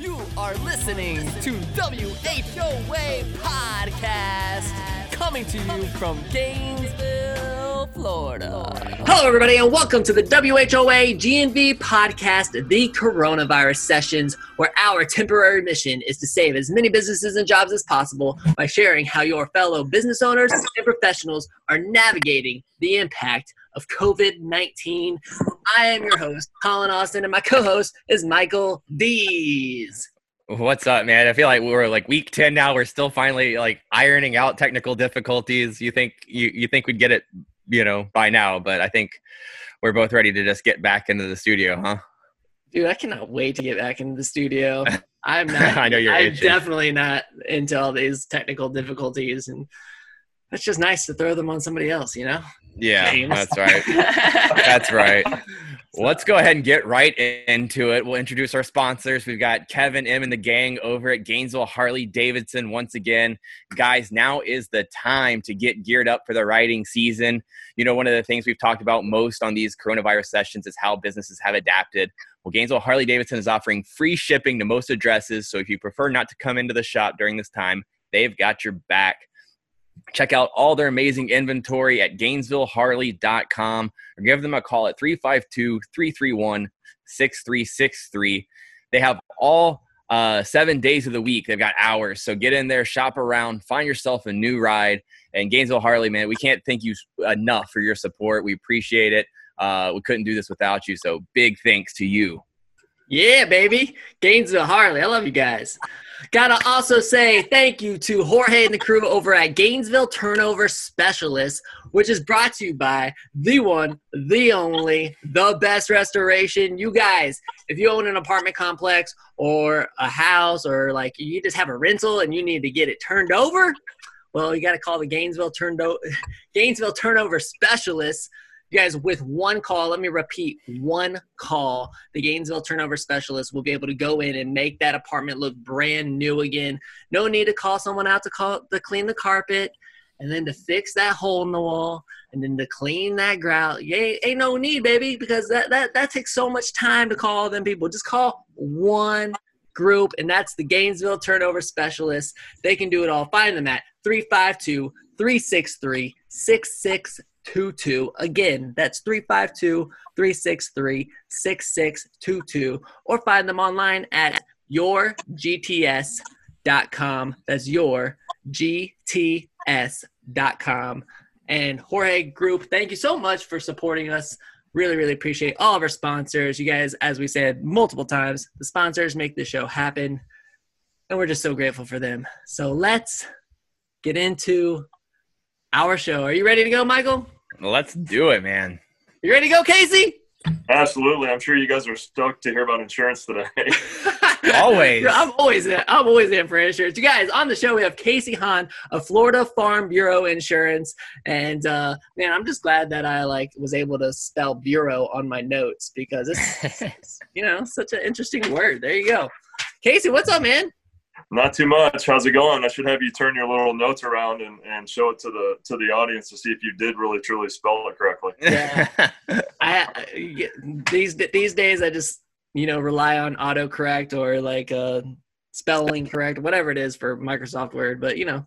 You are listening to WHOA Podcast, coming to you from Gainesville, Florida. Hello, everybody, and welcome to the WHOA GNV Podcast, the Coronavirus Sessions, where our temporary mission is to save as many businesses and jobs as possible by sharing how your fellow business owners and professionals are navigating the impact of COVID 19. I am your host, Colin Austin, and my co host is Michael Dees. What's up, man? I feel like we're like week 10 now. We're still finally like ironing out technical difficulties. You think you, you think we'd get it, you know, by now, but I think we're both ready to just get back into the studio, huh? Dude, I cannot wait to get back into the studio. I'm not. I know you're I'm itching. definitely not into all these technical difficulties, and it's just nice to throw them on somebody else, you know. Yeah, James. that's right. That's right. Well, let's go ahead and get right into it. We'll introduce our sponsors. We've got Kevin M and the gang over at Gainesville Harley Davidson once again. Guys, now is the time to get geared up for the riding season. You know, one of the things we've talked about most on these coronavirus sessions is how businesses have adapted. Well, Gainesville Harley Davidson is offering free shipping to most addresses. So if you prefer not to come into the shop during this time, they've got your back. Check out all their amazing inventory at GainesvilleHarley.com or give them a call at 352 331 6363. They have all uh, seven days of the week. They've got hours. So get in there, shop around, find yourself a new ride. And Gainesville Harley, man, we can't thank you enough for your support. We appreciate it. Uh, we couldn't do this without you. So big thanks to you. Yeah, baby. Gainesville Harley. I love you guys. Gotta also say thank you to Jorge and the crew over at Gainesville Turnover Specialists, which is brought to you by the one, the only, the best restoration. You guys, if you own an apartment complex or a house or like you just have a rental and you need to get it turned over, well, you got to call the Gainesville Turnover Gainesville Turnover Specialists. You guys, with one call, let me repeat one call, the Gainesville turnover specialist will be able to go in and make that apartment look brand new again. No need to call someone out to call to clean the carpet and then to fix that hole in the wall and then to clean that grout. Yeah, ain't no need, baby, because that, that, that takes so much time to call them people. Just call one group, and that's the Gainesville turnover specialist. They can do it all. Find them at 352 363 6622. Again, that's 352 363 6622. Or find them online at yourgts.com. That's your GTS.com. And Jorge Group, thank you so much for supporting us. Really, really appreciate all of our sponsors. You guys, as we said multiple times, the sponsors make this show happen. And we're just so grateful for them. So let's get into our show. Are you ready to go, Michael? Let's do it, man. You ready to go, Casey? Absolutely. I'm sure you guys are stoked to hear about insurance today. Always. I'm always in, I'm always in for insurance. You guys, on the show we have Casey Hahn of Florida Farm Bureau Insurance, and uh, man, I'm just glad that I like was able to spell bureau on my notes because it's you know such an interesting word. There you go, Casey. What's up, man? Not too much. How's it going? I should have you turn your little notes around and, and show it to the to the audience to see if you did really truly spell it correctly. Yeah. I, these these days I just you know rely on autocorrect or like uh, spelling correct, whatever it is for Microsoft Word. But you know,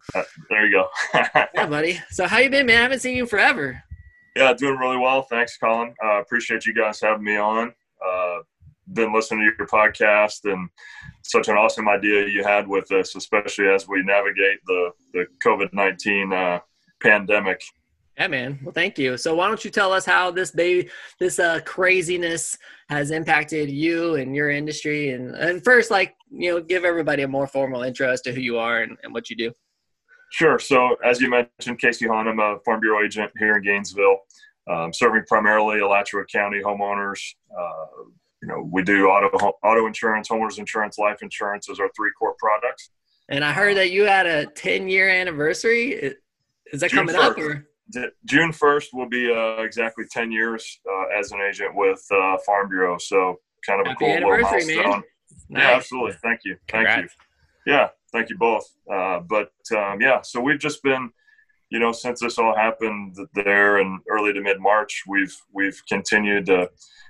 there you go. yeah, buddy. So how you been, man? I haven't seen you forever. yeah, doing really well. Thanks, Colin. Uh, appreciate you guys having me on. Uh, been listening to your podcast and such an awesome idea you had with this, especially as we navigate the the COVID nineteen uh, pandemic. Yeah, man. Well, thank you. So why don't you tell us how this baby, this uh, craziness has impacted you and your industry, and and first, like you know, give everybody a more formal intro as to who you are and, and what you do. Sure. So, as you mentioned, Casey Hahn, I'm a Farm Bureau agent here in Gainesville, um, serving primarily Alachua County homeowners. Uh, you know, we do auto auto insurance, homeowners insurance, life insurance as our three core products. And I heard that you had a 10 year anniversary. Is that June coming up? 1st. Or? June 1st will be uh, exactly 10 years uh, as an agent with uh, Farm Bureau. So, kind of a Happy cool little milestone. Yeah, absolutely. Thank you. Thank you. Yeah, thank you both. Uh, but um, yeah, so we've just been, you know, since this all happened there in early to mid March, we've we've continued to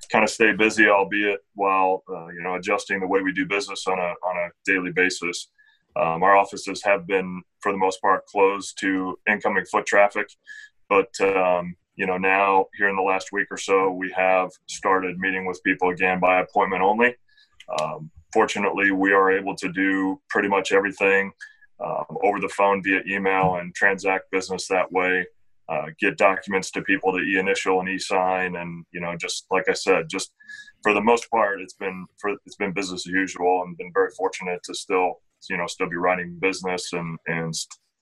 kind of stay busy, albeit while uh, you know adjusting the way we do business on a on a daily basis. Um, our offices have been, for the most part, closed to incoming foot traffic, but um, you know now here in the last week or so, we have started meeting with people again by appointment only. Um, fortunately, we are able to do pretty much everything um, over the phone via email and transact business that way. Uh, get documents to people to e-initial and e-sign, and you know, just like I said, just for the most part, it's been for it's been business as usual, and been very fortunate to still you know still be running business and and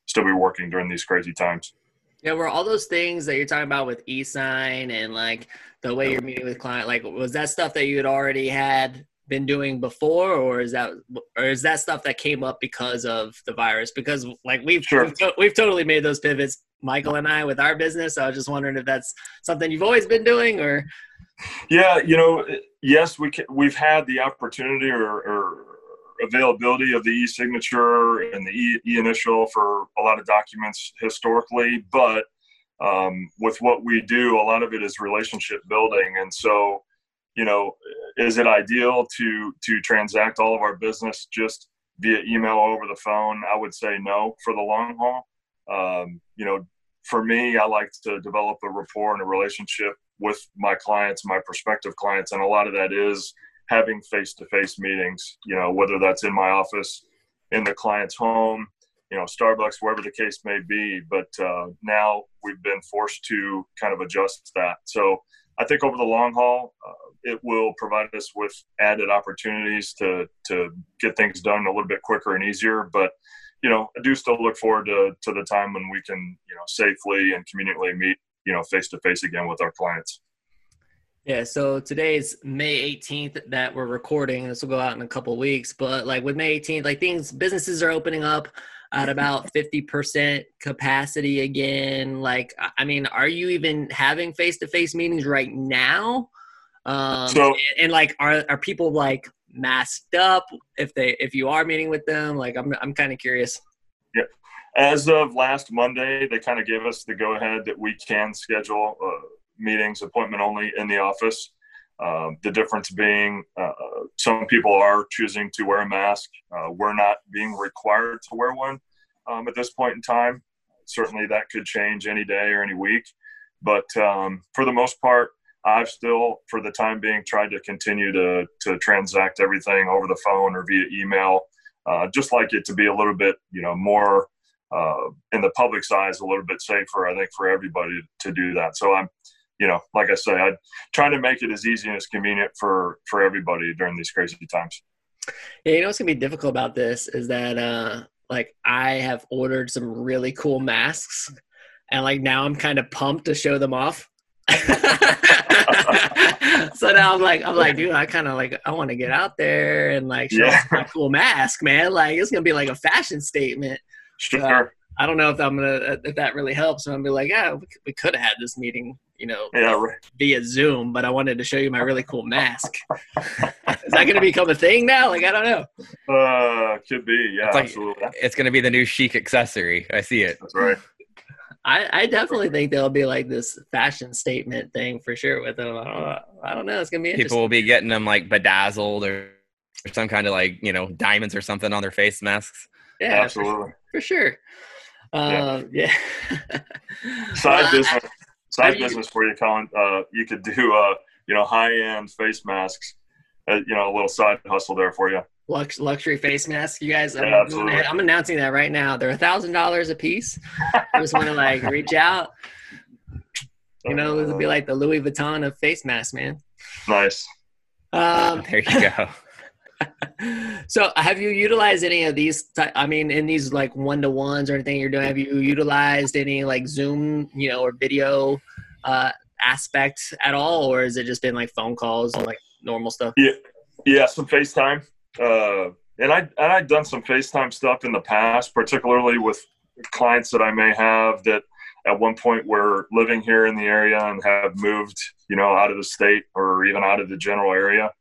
still be working during these crazy times. Yeah, were all those things that you're talking about with e-sign and like the way you're meeting with client, like was that stuff that you had already had been doing before or is that or is that stuff that came up because of the virus? Because like we've sure. we've, we've, totally made those pivots michael and i with our business. So i was just wondering if that's something you've always been doing or? Yeah you know yes we can, we've had the opportunity or, or availability of the e-signature and the e, e-initial for a lot of documents historically but um, with what we do a lot of it is relationship building. And so you know, is it ideal to to transact all of our business just via email over the phone? I would say no for the long haul. Um, you know, for me, I like to develop a rapport and a relationship with my clients, my prospective clients, and a lot of that is having face-to-face meetings. You know, whether that's in my office, in the client's home, you know, Starbucks, wherever the case may be. But uh, now we've been forced to kind of adjust that. So I think over the long haul, uh, it will provide us with added opportunities to to get things done a little bit quicker and easier. But you know, I do still look forward to to the time when we can you know safely and conveniently meet you know face to face again with our clients. Yeah, so today is May 18th that we're recording. This will go out in a couple weeks, but like with May 18th, like things businesses are opening up at about 50% capacity again. Like I mean, are you even having face-to-face meetings right now? Um, so, and, and, like, are are people like masked up if they if you are meeting with them? Like, I'm I'm kind of curious. Yeah, as of last Monday, they kind of gave us the go ahead that we can schedule uh, meetings appointment only in the office. Uh, the difference being, uh, some people are choosing to wear a mask. Uh, we're not being required to wear one um, at this point in time. Certainly, that could change any day or any week. But um, for the most part, I've still, for the time being, tried to continue to to transact everything over the phone or via email. Uh, just like it to be a little bit, you know, more uh, in the public's eyes, a little bit safer. I think for everybody to do that. So I'm, you know, like I say, I'm trying to make it as easy and as convenient for for everybody during these crazy times. Yeah, you know what's gonna be difficult about this is that uh, like I have ordered some really cool masks, and like now I'm kind of pumped to show them off. so now I'm like, I'm like, dude, I kind of like, I want to get out there and like show yeah. my cool mask, man. Like it's gonna be like a fashion statement. Sure. Uh, I don't know if I'm gonna if that really helps. I'm be like, yeah, we, we could have had this meeting, you know, yeah, right. via Zoom, but I wanted to show you my really cool mask. Is that gonna become a thing now? Like I don't know. Uh, could be. Yeah, it's like, absolutely. It's gonna be the new chic accessory. I see it. That's right. I, I definitely think there'll be like this fashion statement thing for sure with them. I don't know. I don't know. It's gonna be people will be getting them like bedazzled or, or some kind of like you know diamonds or something on their face masks. Yeah, absolutely for, for sure. Uh, yeah. yeah. Side business, side business for you, Colin. Uh, you could do uh, you know high end face masks. Uh, you know, a little side hustle there for you lux- luxury face mask. You guys, I'm, yeah, I'm announcing that right now. They're a thousand dollars a piece. I just want to like reach out. You know, this would be like the Louis Vuitton of face masks, man. Nice. Um, there you go. so have you utilized any of these i mean in these like one-to-ones or anything you're doing have you utilized any like zoom you know or video uh aspect at all or has it just been like phone calls and like normal stuff yeah yeah some facetime uh, and I and I've done some FaceTime stuff in the past, particularly with clients that I may have that at one point were living here in the area and have moved, you know, out of the state or even out of the general area.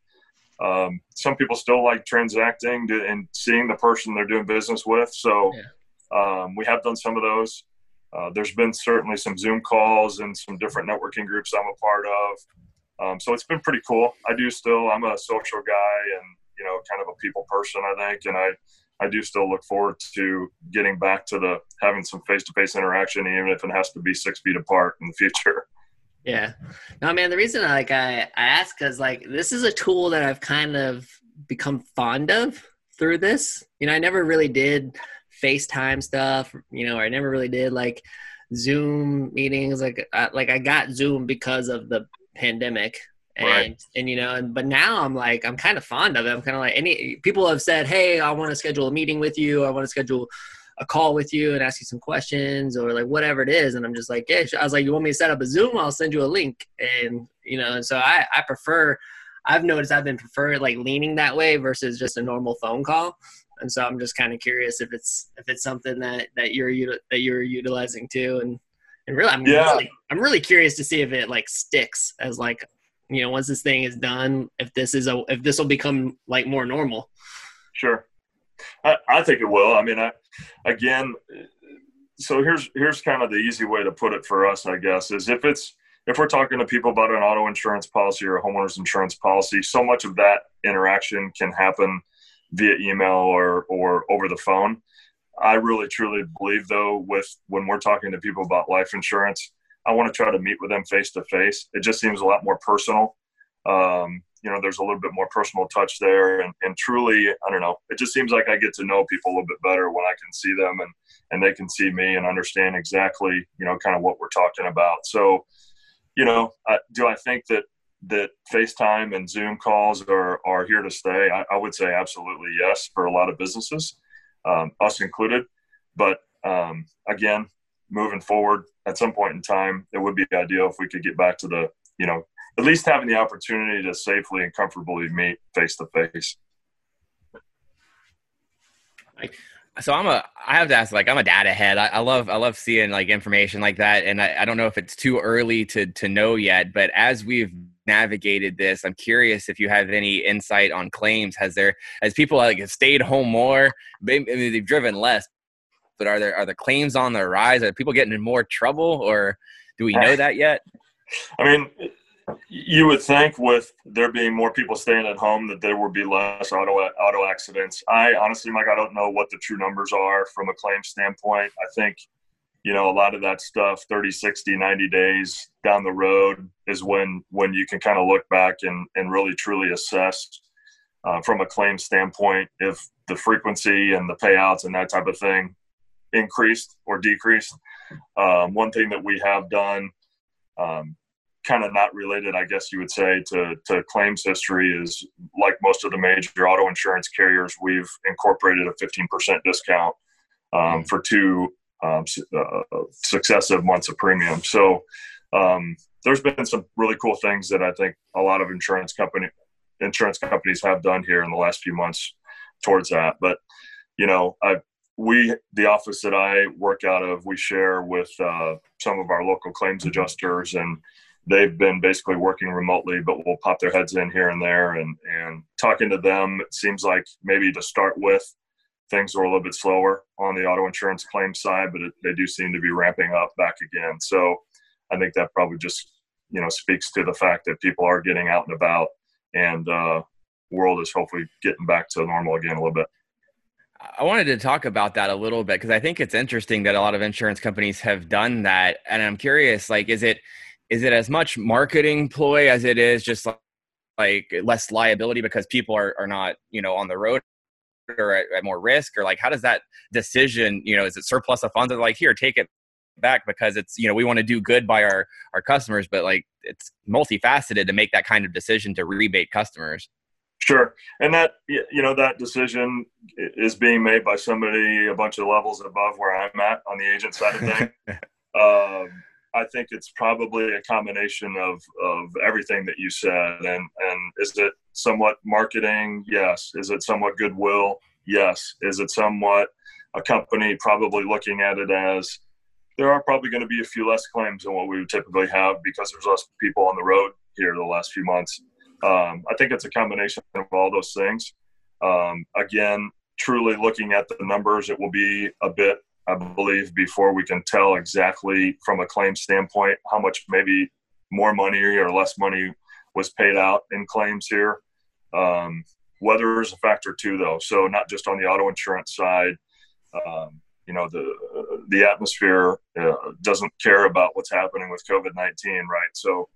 Um, some people still like transacting and seeing the person they're doing business with. So yeah. um, we have done some of those. uh, there's been certainly some Zoom calls and some different networking groups I'm a part of. Um, so it's been pretty cool. I do still, I'm a social guy and, you know, kind of a people person, I think. And I, I do still look forward to getting back to the having some face to face interaction, even if it has to be six feet apart in the future. Yeah. No, man, the reason like I, I ask because like this is a tool that I've kind of become fond of through this. You know, I never really did FaceTime stuff, you know, or I never really did like Zoom meetings. Like, I, like I got Zoom because of the pandemic, and right. and you know, and but now I'm like I'm kind of fond of it. I'm kind of like any people have said, hey, I want to schedule a meeting with you. I want to schedule a call with you and ask you some questions or like whatever it is. And I'm just like, yeah. I was like, you want me to set up a Zoom? I'll send you a link. And you know, and so I I prefer. I've noticed I've been prefer like leaning that way versus just a normal phone call and so I'm just kind of curious if it's if it's something that that you're that you're utilizing too, and and really I'm yeah. really I'm really curious to see if it like sticks as like you know once this thing is done if this is a if this will become like more normal. Sure, I, I think it will. I mean, I again, so here's here's kind of the easy way to put it for us, I guess, is if it's if we're talking to people about an auto insurance policy or a homeowner's insurance policy, so much of that interaction can happen via email or or over the phone. I really truly believe though with when we're talking to people about life insurance, I want to try to meet with them face to face. It just seems a lot more personal. Um, you know, there's a little bit more personal touch there, and, and truly, I don't know. It just seems like I get to know people a little bit better when I can see them and and they can see me and understand exactly you know kind of what we're talking about. So, you know, I, do I think that that FaceTime and Zoom calls are, are here to stay? I, I would say absolutely yes for a lot of businesses, um, us included. But um, again, moving forward, at some point in time, it would be ideal if we could get back to the, you know, at least having the opportunity to safely and comfortably meet face to face so I'm a I have to ask like I'm a data head. I, I love I love seeing like information like that, and I, I don't know if it's too early to to know yet. But as we've navigated this, I'm curious if you have any insight on claims. Has there as people like stayed home more? Maybe, I they've driven less, but are there are the claims on the rise? Are people getting in more trouble, or do we know that yet? I mean, you would think with there being more people staying at home that there would be less auto auto accidents. I honestly, Mike, I don't know what the true numbers are from a claim standpoint. I think, you know, a lot of that stuff 30, 60, 90 days down the road is when when you can kind of look back and, and really truly assess uh, from a claim standpoint if the frequency and the payouts and that type of thing increased or decreased. Um, one thing that we have done um, kind of not related, I guess you would say, to, to claims history is like most of the major auto insurance carriers, we've incorporated a 15% discount um, mm-hmm. for two um, uh, successive months of premium. So um, there's been some really cool things that I think a lot of insurance company insurance companies have done here in the last few months towards that. But you know, I we the office that I work out of, we share with uh, some of our local claims adjusters and they've been basically working remotely, but we'll pop their heads in here and there and, and talking to them. It seems like maybe to start with, things are a little bit slower on the auto insurance claim side, but it, they do seem to be ramping up back again. So I think that probably just, you know, speaks to the fact that people are getting out and about and uh, world is hopefully getting back to normal again a little bit. I wanted to talk about that a little bit because I think it's interesting that a lot of insurance companies have done that. And I'm curious, like, is it, is it as much marketing ploy as it is just like, like less liability because people are, are not you know on the road or at, at, more risk or like how does that decision you know is it surplus of funds like here take it back because it's you know we want to do good by our our customers but like it's multifaceted to make that kind of decision to rebate customers sure and that you know that decision is being made by somebody a bunch of levels above where i'm at on the agent side of things um, I think it's probably a combination of, of everything that you said. And, and is it somewhat marketing? Yes. Is it somewhat goodwill? Yes. Is it somewhat a company probably looking at it as there are probably going to be a few less claims than what we would typically have because there's less people on the road here the last few months. Um, I think it's a combination of all those things. Um, again, truly looking at the numbers, it will be a bit I believe, before we can tell exactly from a claim standpoint how much maybe more money or less money was paid out in claims here. Um, weather is a factor too, though. So not just on the auto insurance side. Um, you know the the atmosphere uh, doesn't care about what's happening with COVID nineteen, right? So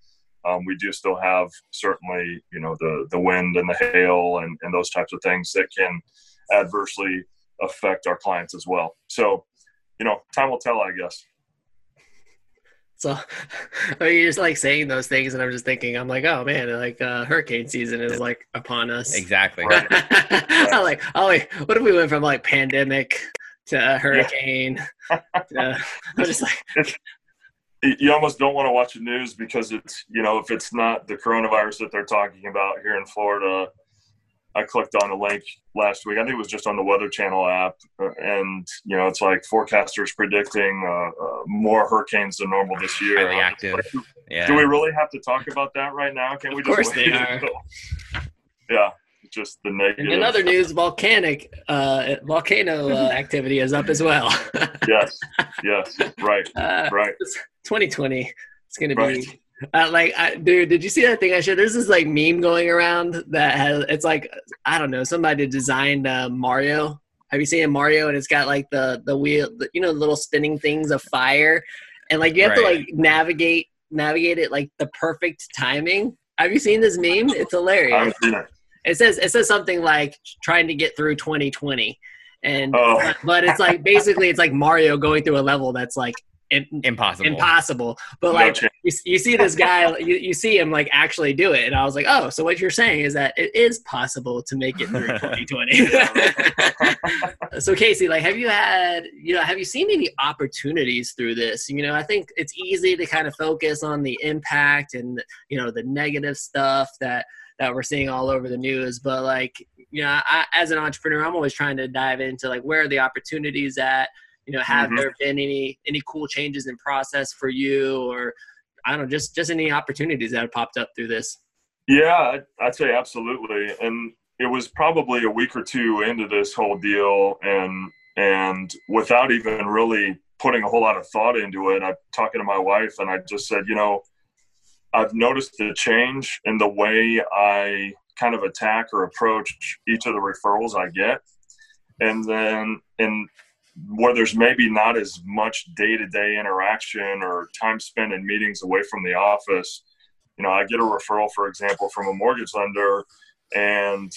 um, we do still have certainly you know the the wind and the hail and, and those types of things that can adversely affect our clients as well. So you know, time will tell, I guess. So, I mean, you're just like saying those things, and I'm just thinking, I'm like, oh man, like uh, hurricane season is like upon us. Exactly. Right. I'm like, oh wait, what if we went from like pandemic to hurricane? to, I'm just like, you almost don't want to watch the news because it's you know if it's not the coronavirus that they're talking about here in Florida. I clicked on a link last week. I think it was just on the Weather Channel app, uh, and you know it's like forecasters predicting uh, uh, more hurricanes than normal this year. Highly active. Like, do, Yeah. do we really have to talk about that right now? Can we Of just course they are. until- yeah, just the negative. in other news, volcanic uh, volcano uh, activity is up as well. yes, yes, right, uh, right. 2020. It's gonna Right. be uh, like, I, dude. Did you see that thing I shared? There's this like meme going around that has. It's like I don't know. Somebody designed uh, Mario. Have you seen Mario? And it's got like the the wheel, the, you know, the little spinning things of fire, and like you have to like navigate navigate it like the perfect timing. Have you seen this meme? It's I hilarious. haven't seen it. It says it says something like trying to get through 2020, and Oh. but, but it's like basically it's like Mario going through a level that's like in, Impossible. impossible. But No like chance. you, you see this guy, you, you see him like actually do it, and I was like, oh, so what you're saying is that it is possible to make it through 2020. so Casey, like, have you had, you know, have you seen any opportunities through this? You know, I think it's easy to kind of focus on the impact and you know the negative stuff that that we're seeing all over the news, but like, you know, I, as an entrepreneur, I'm always trying to dive into like where are the opportunities at. You know, have Mhm. there been any any cool changes in process for you, or I don't know, just just any opportunities that have popped up through this? Yeah, I'd, I'd say absolutely. And it was probably a week or two into this whole deal, and and without even really putting a whole lot of thought into it, I'm talking to my wife, and I just said, you know, I've noticed a change in the way I kind of attack or approach each of the referrals I get, and then in where there's maybe not as much day-to-day interaction or time spent in meetings away from the office you know, I get a referral, for example, from a mortgage lender, and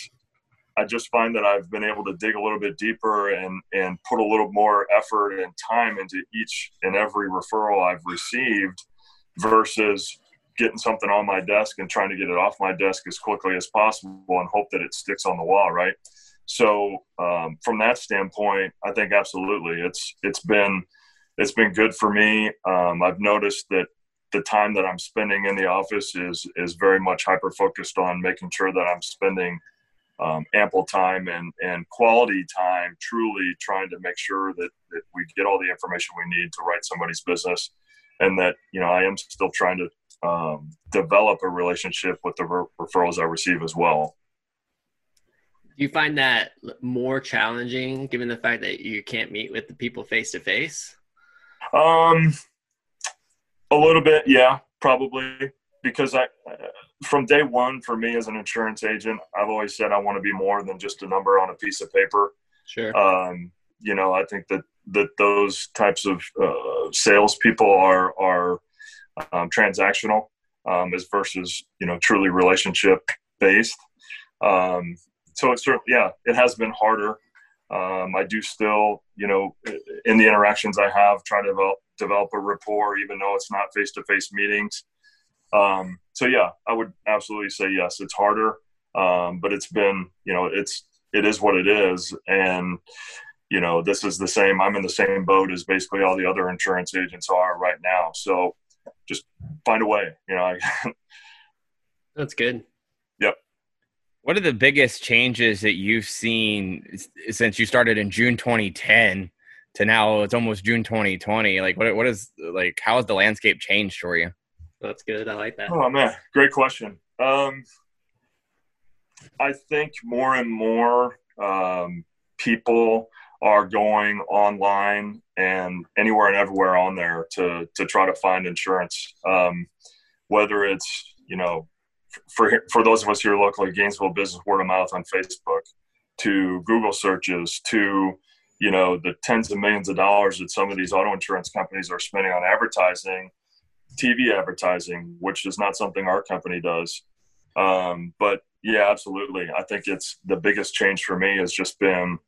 I just find that I've been able to dig a little bit deeper and and put a little more effort and time into each and every referral I've received, versus getting something on my desk and trying to get it off my desk as quickly as possible and hope that it sticks on the wall, right? So um, from that standpoint, I think absolutely it's it's been it's been good for me. Um, I've noticed that the time that I'm spending in the office is is very much hyper focused on making sure that I'm spending um, ample time and and quality time, truly trying to make sure that that we get all the information we need to write somebody's business, and that you know I am still trying to um, develop a relationship with the re- referrals I receive as well. Do you find that more challenging given the fact that you can't meet with the people face to face? Um, a little bit, yeah, probably because I, from day one, for me as an insurance agent, I've always said I want to be more than just a number on a piece of paper. Sure. Um, you know, I think that that those types of uh, salespeople are are um, transactional um, as versus you know truly relationship based. Um, so it's certainly yeah, it has been harder. Um, I do still, you know, in the interactions I have, try to develop, develop a rapport, even though it's not face to face meetings. Um, so yeah, I would absolutely say yes. It's harder, um, but it's been, you know, it's it is what it is, and you know, this is the same. I'm in the same boat as basically all the other insurance agents are right now. So just find a way, you know. I, That's good. Yep. What are the biggest changes that you've seen since you started in June 2010 to now it's almost June 2020? Like, what what is like how has the landscape changed for you? That's good. I like that. Oh man, great question. Um, I think more and more um, people are going online and anywhere and everywhere on there to to try to find insurance. Um, whether it's you know for for those of us here locally, Gainesville Business Word of Mouth on Facebook, to Google searches, to you know the tens of millions of dollars that some of these auto insurance companies are spending on advertising, TV advertising, which is not something our company does. Um, but yeah, absolutely. I think it's the biggest change for me has just been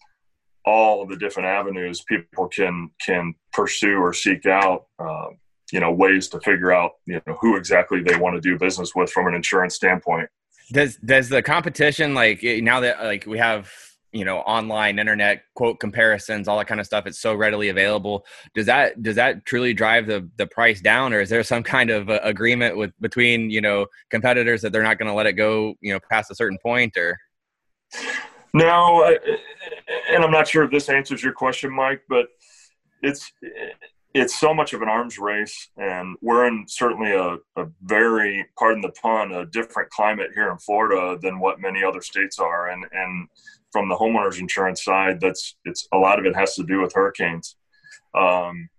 all the different avenues people can can pursue or seek out. Um, you know, ways to figure out you know who exactly they want to do business with from an insurance standpoint. Does does the competition like now that like we have you know online internet quote comparisons all that kind of stuff it's so readily available does that does that truly drive the the price down or is there some kind of uh, agreement with between you know competitors that they're not going to let it go you know past a certain point or no and i'm not sure if this answers your question mike but it's it's so much of an arms race and we're in certainly a, a very pardon the pun a different climate here in florida than what many other states are and and from the homeowners insurance side, that's it's a lot of it has to do with hurricanes. Um,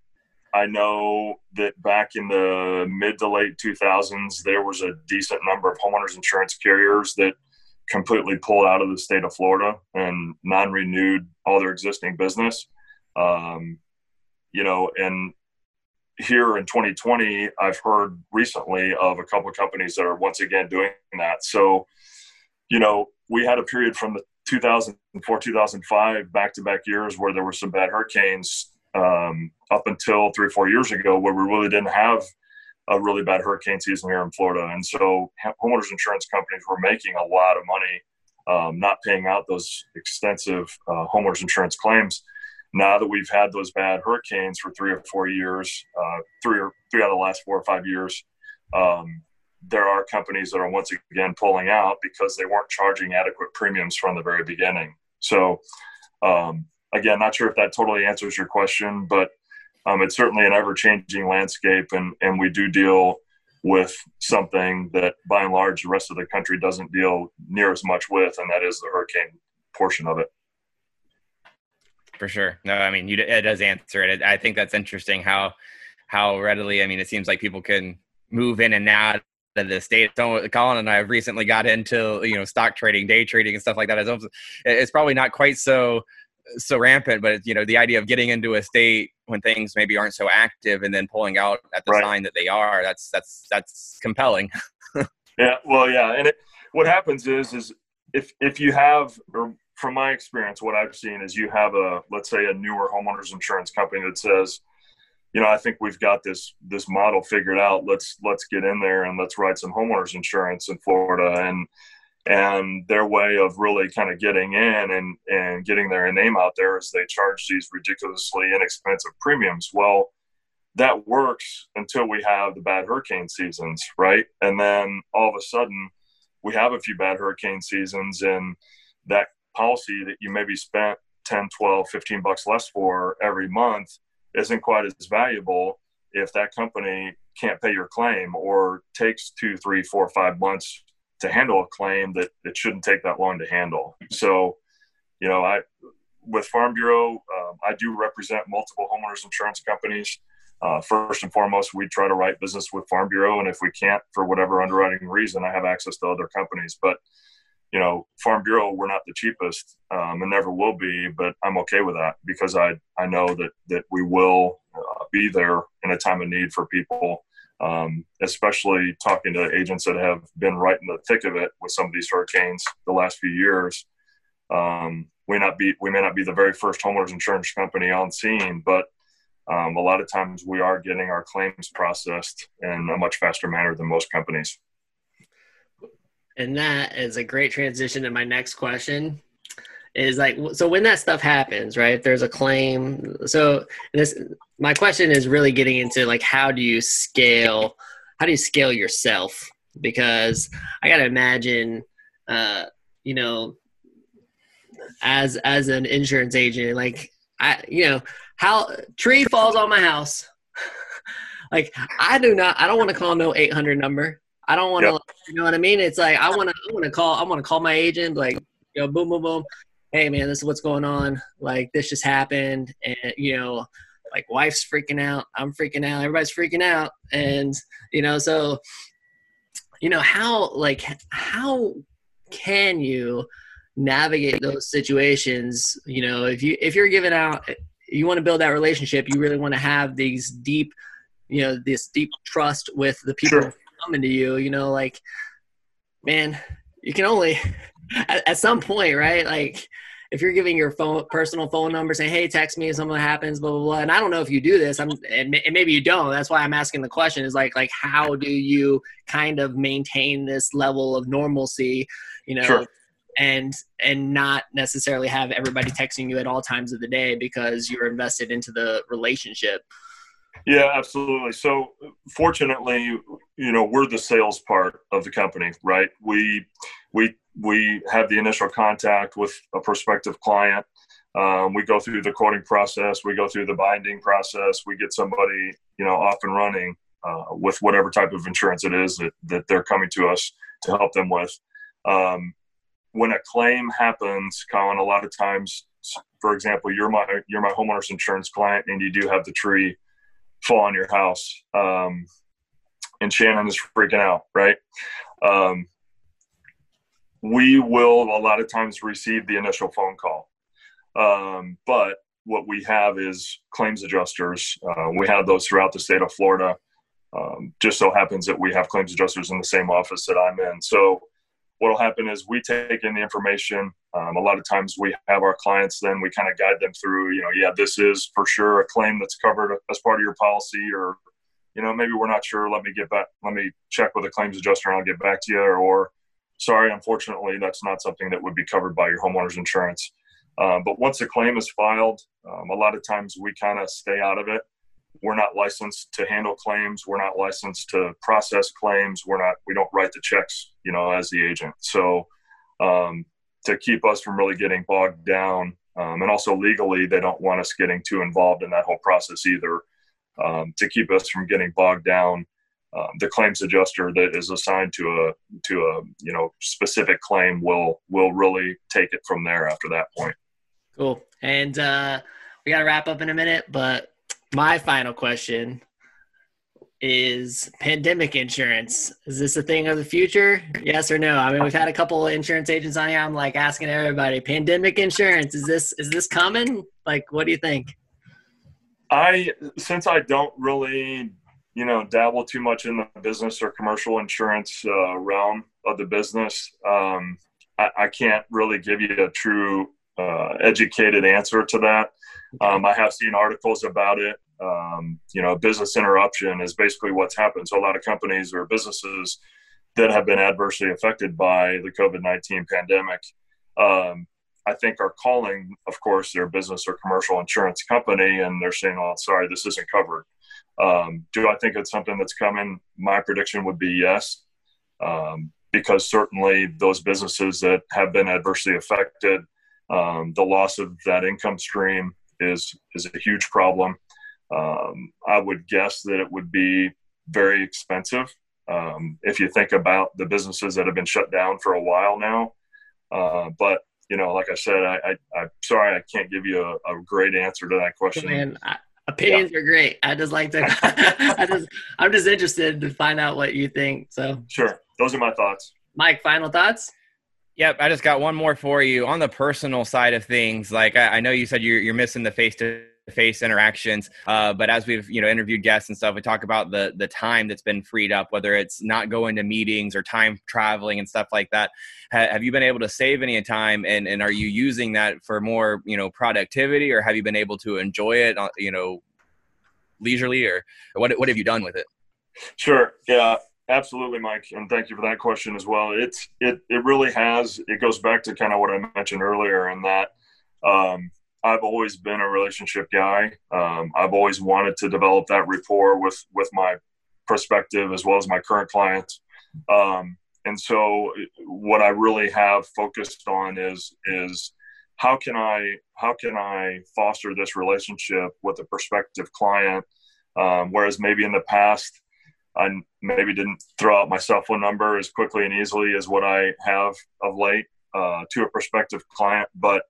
I know that back in the mid to late 2000s, there was a decent number of homeowners insurance carriers that completely pulled out of the state of Florida and non-renewed all their existing business. Um, you know, and here in 2020, I've heard recently of a couple of companies that are once again doing that. So, you know, we had a period from the 2004, 2005, back to back years where there were some bad hurricanes um, up until three or four years ago, where we really didn't have a really bad hurricane season here in Florida. And so homeowners insurance companies were making a lot of money um, not paying out those extensive uh, homeowners insurance claims. Now that we've had those bad hurricanes for three or four years, uh, three or three out of the last four or five years, um, there are companies that are once again pulling out because they weren't charging adequate premiums from the very beginning. So, um, again, not sure if that totally answers your question, but um, it's certainly an ever changing landscape, and, and we do deal with something that by and large the rest of the country doesn't deal near as much with, and that is the hurricane portion of it. For sure. No, I mean, you, it does answer it. I think that's interesting how how readily. I mean, it seems like people can move in and out of the state. So Colin and I have recently got into you know stock trading, day trading, and stuff like that. It's, it's probably not quite so so rampant, but you know the idea of getting into a state when things maybe aren't so active and then pulling out at the right. sign that they are that's that's that's compelling. yeah, well, yeah, and it, what happens is is if if you have or from my experience, what I've seen is you have a let's say a newer homeowners insurance company that says you know, I think we've got this this model figured out. Let's let's get in there and let's write some homeowners insurance in Florida and and their way of really kind of getting in and and getting their name out there is they charge these ridiculously inexpensive premiums. Well, that works until we have the bad hurricane seasons, right? And then all of a sudden we have a few bad hurricane seasons and that policy that you maybe spent 10, 12, 15 bucks less for every month isn't quite as valuable if that company can't pay your claim or takes two, three, four, five months to handle a claim that it shouldn't take that long to handle. So, you know, I with Farm Bureau, um, I do represent multiple homeowners insurance companies. Uh, first and foremost, we try to write business with Farm Bureau, and if we can't, for whatever underwriting reason, I have access to other companies. But you know, Farm Bureau, we're not the cheapest um, and never will be, but I'm okay with that because I, I know that, that we will uh, be there in a time of need for people, um, especially talking to agents that have been right in the thick of it with some of these hurricanes the last few years. Um, we not be we may not be the very first homeowners insurance company on scene, but um, a lot of times we are getting our claims processed in a much faster manner than most companies. And that is a great transition to my next question. Is like so when that stuff happens, right? If there's a claim, so this my question is really getting into like how do you scale? How do you scale yourself? Because I got to imagine, uh, you know, as as an insurance agent, like I, you know, how tree falls on my house. like I do not, I don't want to call no 800 number. I don't want to, yep. you know what I mean? It's like I want to, I want to call, I want to call my agent, like, you know, boom, boom, boom. Hey man, this is what's going on. Like this just happened, and you know, like wife's freaking out, I'm freaking out, everybody's freaking out, and you know, so you know how like how can you navigate those situations? You know if you if you're giving out you want to build that relationship you really want to have these deep you know this deep trust with the people sure. coming to you you know like man you can only at, at, some point right? Like if you're giving your phone personal phone number saying hey text me if something happens blah blah blah. And i don't know if you do this. I'm and, and maybe you don't. That's why i'm asking the question is like like how do you kind of maintain this level of normalcy you know? Sure. And and not necessarily have everybody texting you at all times of the day because you're invested into the relationship. Yeah absolutely. So fortunately you know we're the sales part of the company right? We we we have the initial contact with a prospective client um, we go through the quoting process we go through the binding process we get somebody you know off and running uh, with whatever type of insurance it is that, that they're coming to us to help them with um, when a claim happens, Colin, a lot of times, for example, you're my you're my homeowner's insurance client, and you do have the tree fall on your house, um, and Shannon is freaking out, right? Um, we will a lot of times receive the initial phone call, um, but what we have is claims adjusters. Uh, we have those throughout the state of Florida. Um, just so happens that we have claims adjusters in the same office that I'm in. So what will happen is we take in the information. Um, a lot of times we have our clients, then we kind of guide them through, you know, yeah, this is for sure a claim that's covered as part of your policy, or, you know, maybe we're not sure. Let me get back, let me check with a claims adjuster and I'll get back to you. Or, or sorry, unfortunately, that's not something that would be covered by your homeowner's insurance. Um, but once a claim is filed, um, a lot of times we kind of stay out of it. We're not licensed to handle claims. We're not licensed to process claims. We're not we don't write the checks you know as the agent. So um, to keep us from really getting bogged down um, and also legally they don't want us getting too involved in that whole process either um, to keep us from getting bogged down um, the claims adjuster that is assigned to a to a you know specific claim will will really take it from there after that point cool and uh, we got to wrap up in a minute but my final question is pandemic insurance. Is this a thing of the future? Yes or no? I mean, we've had a couple of insurance agents on here. I'm like asking everybody, pandemic insurance, is this is this coming? Like, what do you think? I since I don't really, you know, dabble too much in the business or commercial insurance uh, realm of the business, um, I, I, can't really give you a true uh, educated answer to that. Um, I have seen articles about it. Um, you know, business interruption is basically what's happened. So a lot of companies or businesses that have been adversely affected by the COVID nineteen pandemic, um, I think are calling, of course, their business or commercial insurance company, and they're saying, "Oh, sorry, this isn't covered." Um, do I think it's something that's coming? My prediction would be yes, um, because certainly those businesses that have been adversely affected, um, the loss of that income stream is is a huge problem. Um, I would guess that it would be very expensive um, if you think about the businesses that have been shut down for a while now. Uh, but you know, like I said, I, I, am sorry I can't give you a, a, great answer to that question. Man, I, opinions yeah. are great. I just like to. I just, I'm just interested to find out what you think. So sure, those are my thoughts. Mike, final thoughts. Yep, I just got one more for you on the personal side of things. Like I, I know you said you're you're missing the face to face interactions, uh, but as we've you know interviewed guests and stuff, we talk about the the time that's been freed up, whether it's not going to meetings or time traveling and stuff like that. Ha- have you been able to save any time, and and are you using that for more you know productivity, or have you been able to enjoy it, uh, you know, leisurely, or, what what have you done with it? Sure. Yeah. Absolutely, Mike, and thank you for that question as well. It's it it really has. It goes back to kind of what I mentioned earlier, in that um, I've always been a relationship guy. Um, I've always wanted to develop that rapport with with my prospective as well as my current clients. Um, and so, what I really have focused on is is how can I how can I foster this relationship with a prospective client, um, whereas maybe in the past I maybe didn't throw out my cell phone number as quickly and easily as what I have of late. uh, to a prospective client. But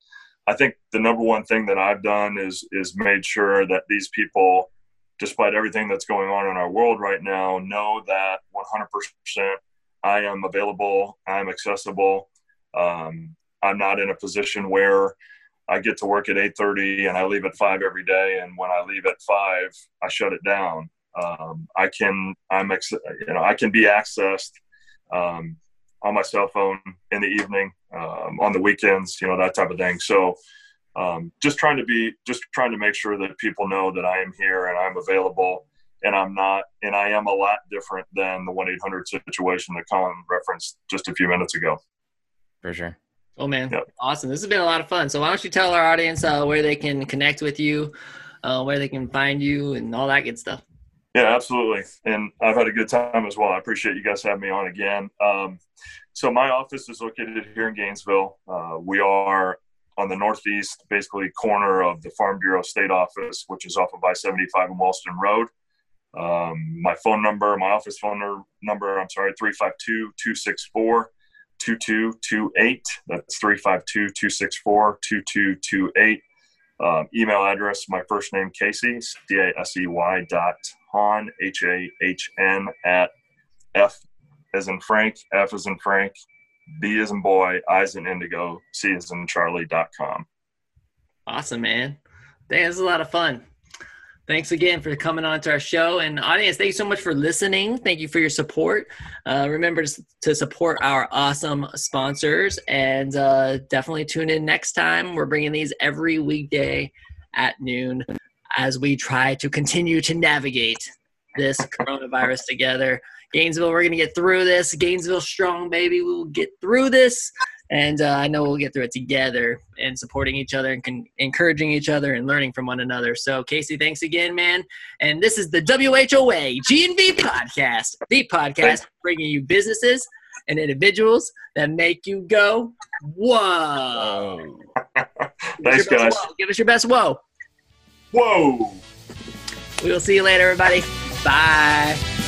I think the number one thing that I've done is is made sure that these people, despite everything that's going on in our world right now, know that 100% I am available, I'm accessible. Um, I'm not in a position where I get to work at 8:30 and I leave at five every day, and when I leave at five, I shut it down. Um, I can I'm ex- you know I can be accessed um, on my cell phone in the evening, um, on the weekends, you know that type of thing. So um, just trying to be just trying to make sure that people know that I am here and I'm available and I'm not and I am a lot different than the one eight hundred situation that Colin referenced just a few minutes ago. For sure. Oh man, Yep. awesome! This has been a lot of fun. So why don't you tell our audience uh, where they can connect with you, uh, where they can find you, and all that good stuff. Yeah, absolutely. And I've had a good time as well. I appreciate you guys having me on again. Um, so my office is located here in Gainesville. Uh, we are on the northeast, basically corner of the Farm Bureau State Office, which is off of I-75 and Williston Road. Um, my phone number, my office phone number, I'm sorry, 352-264-2228. That's 352-264-2228. Um, email address, my first name, Casey, C-A-S-E-Y dot Hahn, H-A-H-N at F as in Frank, F as in Frank, B as in boy, I as in indigo, C as in Charlie dot com. Awesome, man. Dang, this is a lot of fun. Thanks again for coming on to our show. And audience, thank you so much for listening. Thank you for your support. Uh, remember to, to support our awesome sponsors and uh, definitely tune in next time. We're bringing these every weekday at noon as we try to continue to navigate this coronavirus together. Gainesville, we're going to get through this. Gainesville strong, baby. We will get through this. And uh, I know we'll get through it together and supporting each other and con- encouraging each other and learning from one another. So, Casey, thanks again, man. And this is the WHOA G&V podcast, the podcast bringing you businesses and individuals that make you go, whoa. Thanks, your best guys. whoa. Give us your best whoa. Whoa. We will see you later, everybody. Bye.